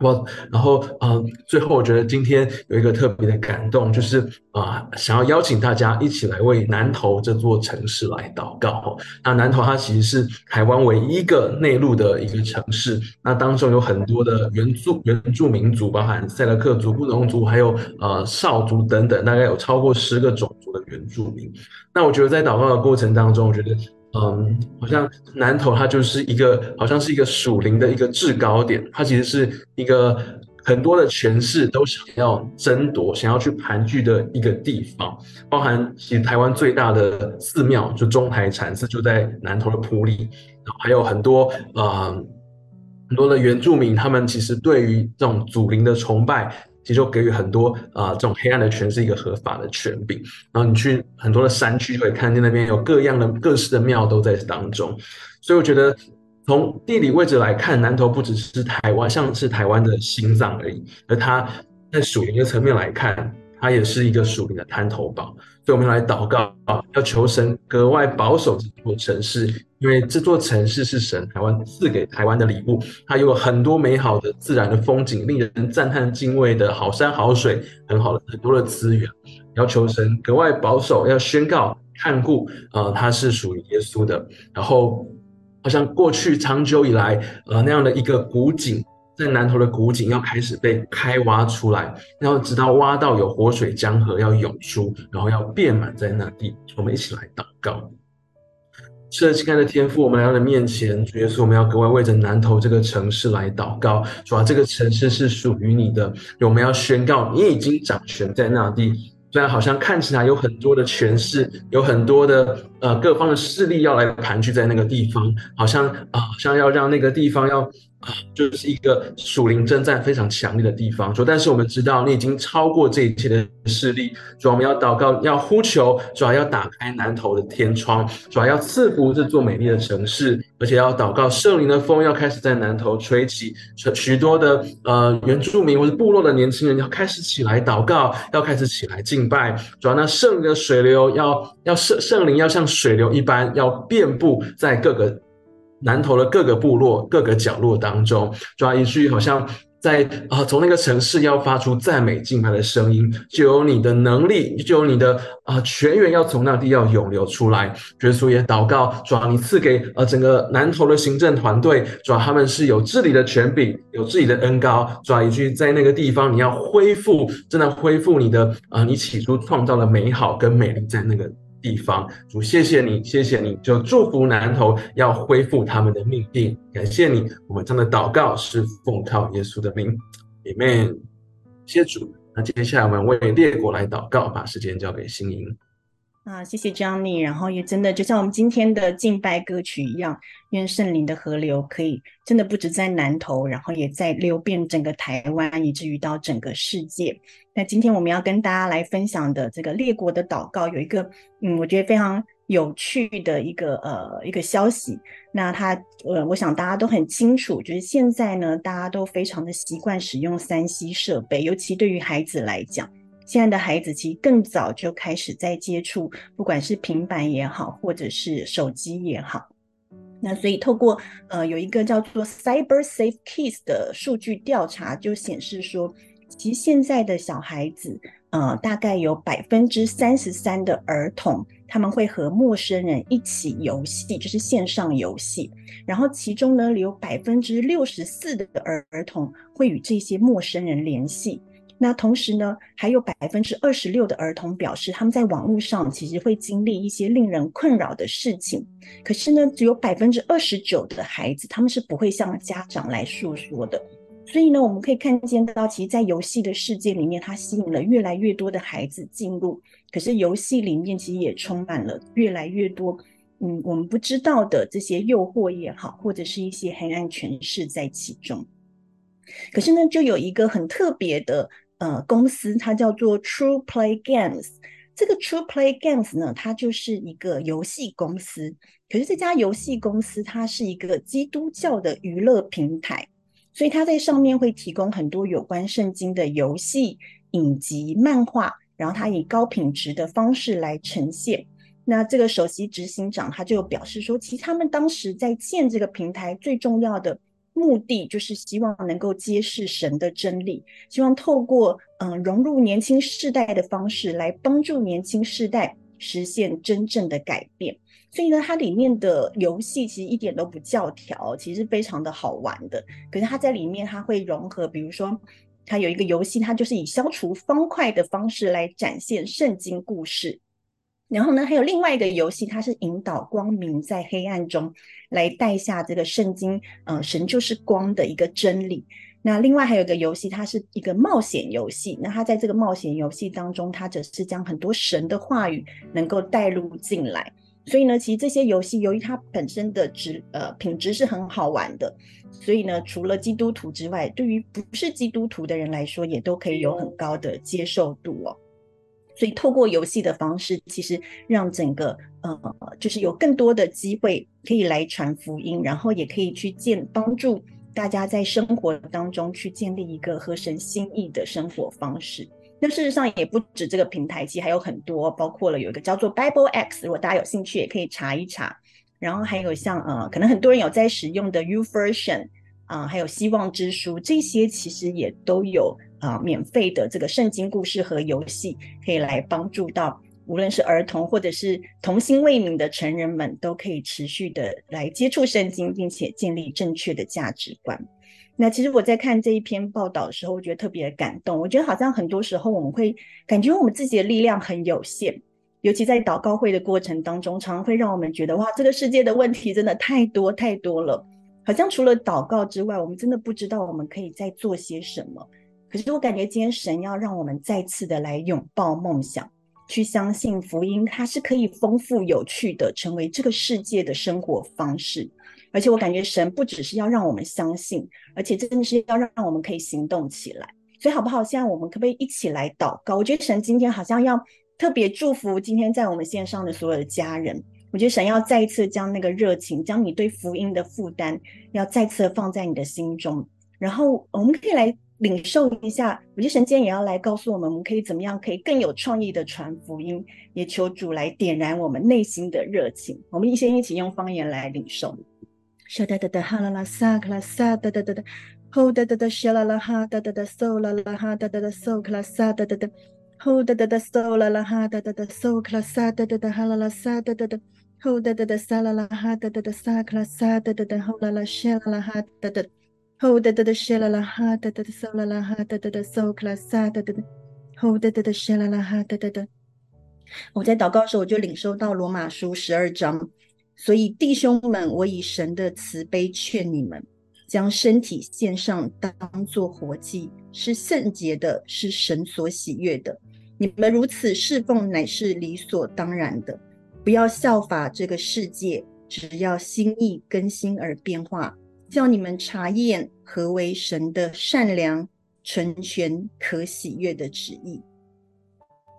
我然后呃，最后我觉得今天有一个特别的感动，就是啊、呃，想要邀请大家一起来为南投这座城市来祷告。那南投它其实是台湾唯一一个内陆的一个城市，那当中有很多的原住原住民族，包含赛德克族、布农族，还有呃邵族等等，大概有超过十个种族的原住民。那我觉得在祷告的过程当中，我觉得。嗯，好像南投它就是一个，好像是一个属灵的一个制高点，它其实是一个很多的权势都想要争夺、想要去盘踞的一个地方，包含其实台湾最大的寺庙就中台禅寺就在南投的埔里，然后还有很多呃、嗯、很多的原住民，他们其实对于这种祖灵的崇拜。其实就给予很多啊、这种黑暗的权是一个合法的权柄。然后你去很多的山区，就会看见那边有各样的各式的庙都在当中。所以我觉得，从地理位置来看，南投不只是台湾，像是台湾的心脏而已，而它在属灵的层面来看，它也是一个属灵的滩头堡。所以我们来祷告，要求神格外保守这座城市，因为这座城市是神台湾赐给台湾的礼物，它有很多美好的自然的风景，令人赞叹敬畏的好山好水，很好的很多的资源。要求神格外保守，要宣告看顾，呃，它是属于耶稣的。然后，好像过去长久以来，呃，那样的一个古井。在南头的古井要开始被开挖出来，然后直到挖到有活水江河要涌出，然后要遍满在那地。我们一起来祷告。是的，亲爱的天赋，我们来到你面前，主耶稣，我们要格外为着南投这个城市来祷告。主啊，这个城市是属于你的，我们要宣告你已经掌权在那地。虽然好像看起来有很多的权势，有很多的呃各方的势力要来盘踞在那个地方，好像啊、好像要让那个地方要。啊，就是一个属灵征战非常强烈的地方。说，但是我们知道你已经超过这一切的势力。主，我们要祷告，要呼求，主要要打开南头的天窗，主要要赐福这座美丽的城市，而且要祷告圣灵的风要开始在南头吹起，许多的呃原住民或者部落的年轻人要开始起来祷告，要开始起来敬拜。主要那圣灵的水流要要圣圣灵要像水流一般，要遍布在各个。南投的各个部落、各个角落当中，抓一句好像在啊，从那个城市要发出赞美敬拜的声音，就有你的能力，就有你的啊泉源要从那地要涌流出来。耶稣也祷告，抓你赐给呃整个南投的行政团队，抓他们是有治理的权柄，有治理的恩膏。抓一句在那个地方，你要恢复，真的恢复你的啊，你起初创造的美好跟美丽在那个。地方，主谢谢你，谢谢你，就祝福南投要恢复他们的命定，感谢你，我们真的祷告是奉靠耶稣的名，Amen。谢主，那接下来我们为列国来祷告，把时间交给新莹。啊，谢谢 Johnny，然后也真的就像我们今天的敬拜歌曲一样，愿圣灵的河流可以真的不止在南投，然后也在流遍整个台湾，以至于到整个世界。那今天我们要跟大家来分享的这个列国的祷告，有一个嗯，我觉得非常有趣的一个呃一个消息。那它呃，我想大家都很清楚，就是现在呢，大家都非常的习惯使用 3C 设备，尤其对于孩子来讲。现在的孩子其实更早就开始在接触，不管是平板也好，或者是手机也好。那所以透过呃有一个叫做 Cyber Safe Kids 的数据调查，就显示说，其实现在的小孩子，呃，大概有百分之三十三的儿童，他们会和陌生人一起游戏，就是线上游戏。然后其中呢，有百分之六十四的儿儿童会与这些陌生人联系。那同时呢，还有百分之二十六的儿童表示，他们在网络上其实会经历一些令人困扰的事情。可是呢，只有百分之二十九的孩子，他们是不会向家长来诉说的。所以呢，我们可以看见到，其实，在游戏的世界里面，它吸引了越来越多的孩子进入。可是，游戏里面其实也充满了越来越多，嗯，我们不知道的这些诱惑也好，或者是一些黑暗权势在其中。可是呢，就有一个很特别的。呃，公司它叫做 True Play Games。这个 True Play Games 呢，它就是一个游戏公司。可是这家游戏公司它是一个基督教的娱乐平台，所以它在上面会提供很多有关圣经的游戏、影集、漫画，然后它以高品质的方式来呈现。那这个首席执行长他就表示说，其实他们当时在建这个平台最重要的。目的就是希望能够揭示神的真理，希望透过嗯、融入年轻世代的方式来帮助年轻世代实现真正的改变。所以呢，它里面的游戏其实一点都不教条，其实非常的好玩的。可是它在里面它会融合，比如说它有一个游戏，它就是以消除方块的方式来展现圣经故事。然后呢，还有另外一个游戏，它是引导光明在黑暗中，来带下这个圣经，嗯、神就是光的一个真理。那另外还有一个游戏，它是一个冒险游戏。那它在这个冒险游戏当中，它只是将很多神的话语能够带入进来。所以呢，其实这些游戏由于它本身的质呃品质是很好玩的，所以呢，除了基督徒之外，对于不是基督徒的人来说，也都可以有很高的接受度哦。所以，透过游戏的方式，其实让整个呃，就是有更多的机会可以来传福音，然后也可以去建帮助大家在生活当中去建立一个合神心意的生活方式。那事实上也不止这个平台，其实还有很多，包括了有一个叫做 Bible X，如果大家有兴趣也可以查一查。然后还有像呃，可能很多人有在使用的 U Version 啊、还有希望之书，这些其实也都有。啊，免费的这个圣经故事和游戏，可以来帮助到无论是儿童或者是童心未泯的成人们，都可以持续的来接触圣经，并且建立正确的价值观。那其实我在看这一篇报道的时候，我觉得特别感动。我觉得好像很多时候我们会感觉我们自己的力量很有限，尤其在祷告会的过程当中，常常会让我们觉得哇，这个世界的问题真的太多太多了，好像除了祷告之外，我们真的不知道我们可以再做些什么。可是我感觉今天神要让我们再次的来拥抱梦想，去相信福音，它是可以丰富有趣的，成为这个世界的生活方式。而且我感觉神不只是要让我们相信，而且真的是要让我们可以行动起来。所以好不好？现在我们可不可以一起来祷告？我觉得神今天好像要特别祝福今天在我们线上的所有的家人。我觉得神要再一次将那个热情，将你对福音的负担，要再次放在你的心中。然后我们可以来领受一下。我觉得神今天也要来告诉我们，我们可以怎么样，可以更有创意的传福音。也求主来点燃我们内心的热情。我们一先一起用方言来领受。沙哒哒哒哈啦啦撒克拉撒哒哒哒哒，吼哒哒哒沙啦啦哈哒哒哒嗦啦啦哈哒哒哒嗦克拉撒哒哒哒，吼哒哒哒嗦啦啦哈哒哒哒嗦克拉撒哒哒哒哈啦啦撒哒哒哒，吼哒哒哒撒啦啦哈哒哒哒撒克拉撒哒哒哒，吼啦啦沙啦啦哈哒哒，吼哒哒哒沙啦啦哈哒哒哒嗦啦啦哈哒哒哒嗦克拉撒哒哒哒，吼哒哒哒沙啦啦哈哒哒哒。我在祷告时候，我就领受到罗马书十二章。所以，弟兄们，我以神的慈悲劝你们，将身体献上，当作活祭，是圣洁的，是神所喜悦的。你们如此侍奉，乃是理所当然的。不要效法这个世界，只要心意更新而变化，叫你们查验何为神的善良、纯全、可喜悦的旨意。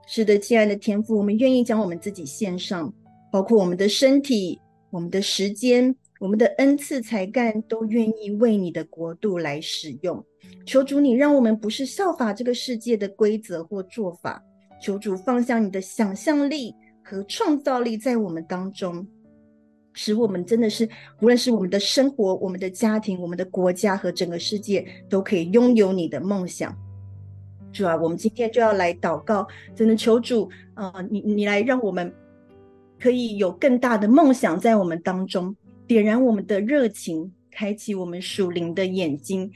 是的，亲爱的天父，我们愿意将我们自己献上，包括我们的身体。我们的时间、我们的恩赐才干，都愿意为你的国度来使用。求主，你让我们不是效法这个世界的规则或做法。求主放下你的想象力和创造力在我们当中，使我们真的是，无论是我们的生活、我们的家庭、我们的国家和整个世界，都可以拥有你的梦想。主啊，我们今天就要来祷告，真的求主啊、呃，你你来让我们。可以有更大的梦想在我们当中，点燃我们的热情，开启我们属灵的眼睛，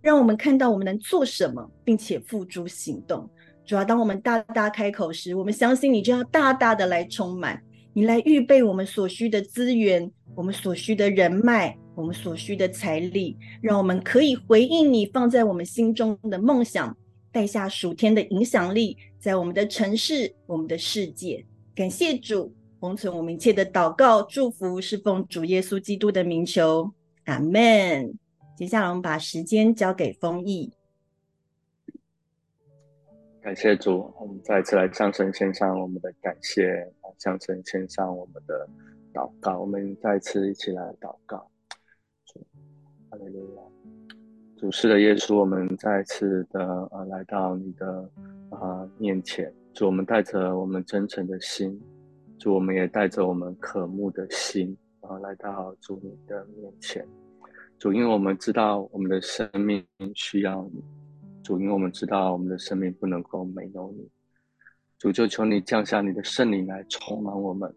让我们看到我们能做什么，并且付诸行动。主要当我们大大开口时，我们相信你就要大大的来充满，你来预备我们所需的资源，我们所需的人脉，我们所需的财力，让我们可以回应你放在我们心中的梦想，带下属天的影响力，在我们的城市、我们的世界。感谢主。封存我们一切的祷告、祝福，是奉主耶稣基督的名求，阿门。接下来我们把时间交给丰毅。感谢主，我们再次来向神献上我们的感谢，向神献上我们的祷告。我们再次一起来祷告。主哈利路亚，主是的耶稣，我们再次的呃来到你的啊、面前，主，我们带着我们真诚的心。主，我们也带着我们渴慕的心，然后来到主你的面前。主，因为我们知道我们的生命需要你。主，因为我们知道我们的生命不能够没有你。主，就求你降下你的圣灵来充满我们。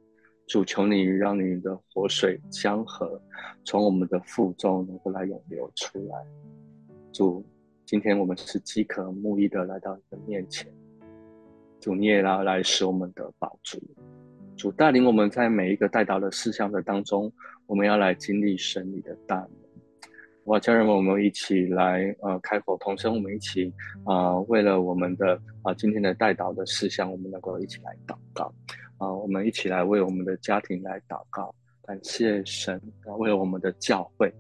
主，求你让你的活水江河从我们的腹中能够来涌流出来。主，今天我们是饥渴慕义的来到你的面前。主，你也要来使我们的宝足。主带领我们在每一个代祷的事项的当中，我们要来经历神你的大能。哇，家人们，我们一起来呃开口同声，我们一起啊、呃，为了我们的啊、呃、今天的代祷的事项，我们能够一起来祷告啊、呃，我们一起来为我们的家庭来祷告，感谢神啊，为了我们的教会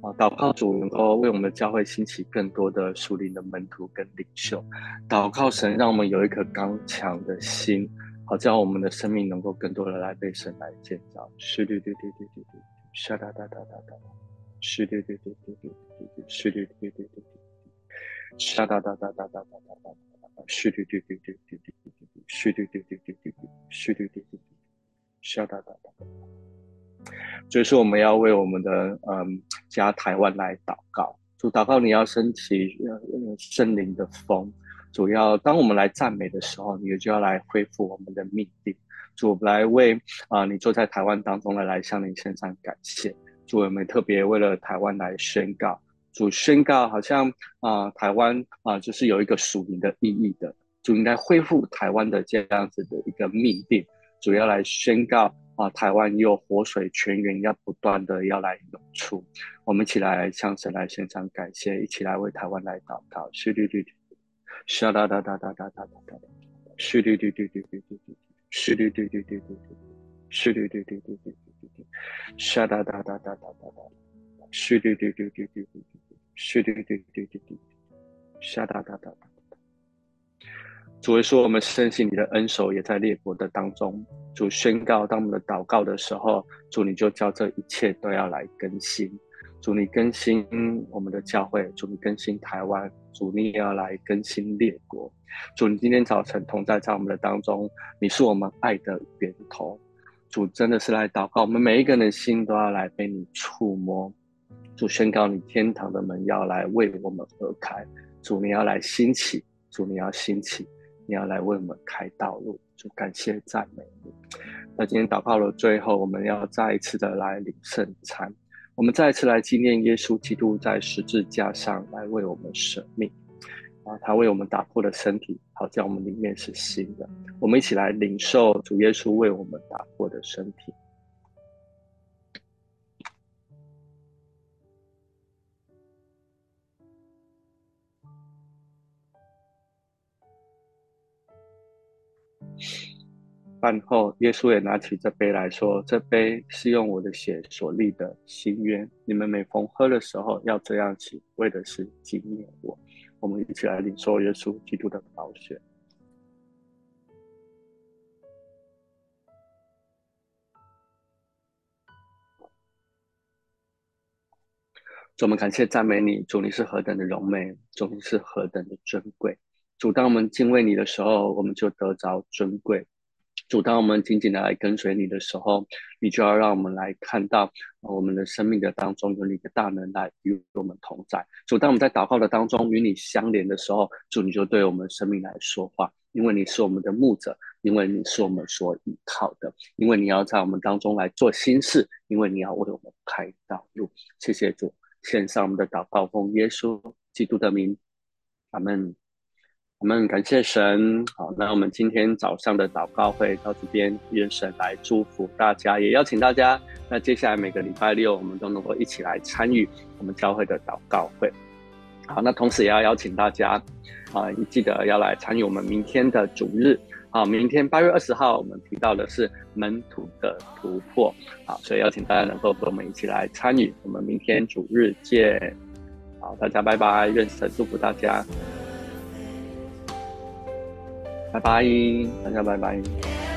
啊，祷告主能够为我们的教会兴起更多的属灵的门徒跟领袖，祷告神让我们有一颗刚强的心。好，叫我们的生命能够更多的来被神来建造。是对，对对对对对，哒哒哒哒哒哒，是的，对对对对对对，是的，对对对对，沙哒哒哒哒哒哒哒哒哒哒，是的，对对对对对对对对，是的，对对对对对，是的，对对对，沙哒哒哒。所以说，我们要为我们的嗯家台湾来祷告，主祷告，你要升起圣灵的风。主要当我们来赞美的时候，你就要来恢复我们的命定。主来为啊、呃，你坐在台湾当中的来向你献上感谢。主们特别为了台湾来宣告，主宣告好像啊，台湾啊，就是有一个署名的意义的，就应该恢复台湾的这样子的一个命定。主要来宣告啊，台湾有活水泉源，要不断的要来涌出。我们一起来向神来献上感谢，一起来为台湾来祷告。是绿绿，哒哒哒哒哒哒哒哒哒，是绿绿绿绿绿绿绿，是绿绿绿绿绿绿，是绿绿绿绿绿。噜噜噜，沙哒哒哒哒哒哒哒，嘘噜噜噜噜噜噜，嘘噜噜噜噜噜噜，沙哒哒哒哒。主会说：“我们深信你的恩手也在列国的当中。”主宣告：“当我们的祷告的时候，主你就叫这一切都要来更新。主你更新我们的教会，主你更新台湾，主你也要来更新列国。主你今天早晨同在在我们的当中，你是我们爱的源头。主真的是来祷告，我们每一个人的心都要来被你触摸。主宣告：你天堂的门要来为我们而开。主你要来兴起，主你要兴起。”你要来为我们开道路，主感谢赞美你。那今天祷告的最后，我们要再一次的来领圣餐，我们再一次来纪念耶稣基督在十字架上来为我们舍命啊，他为我们打破了身体，好叫我们里面是新的。我们一起来领受主耶稣为我们打身体。饭后，耶稣也拿起这杯来说：“这杯是用我的血所立的新约，你们每逢喝的时候要这样行，为的是纪念我。”我们一起来领受耶稣基督的宝血。主，我们感谢赞美你，主你是何等的荣美，主你是何等的尊贵。主，当我们敬畏你的时候，我们就得着尊贵。主，当我们紧紧的来跟随你的时候，你就要让我们来看到我们的生命的当中有你的大能来与我们同在。主，当我们在祷告的当中与你相连的时候，主你就对我们生命来说话，因为你是我们的牧者，因为你是我们所依靠的，因为你要在我们当中来做新事，因为你要为我们开道路。谢谢主，献上我们的祷告，奉耶稣基督的名，阿门。我们感谢神，好，那我们今天早上的祷告会到这边，愿神来祝福大家，也邀请大家，那接下来每个礼拜六，我们都能够一起来参与我们教会的祷告会。好，那同时也要邀请大家，啊，记得要来参与我们明天的主日，好，明天八月二十号，我们提到的是门徒的突破，好，所以邀请大家能够和我们一起来参与，我们明天主日见，好，大家拜拜，愿神祝福大家。拜拜，大家拜拜。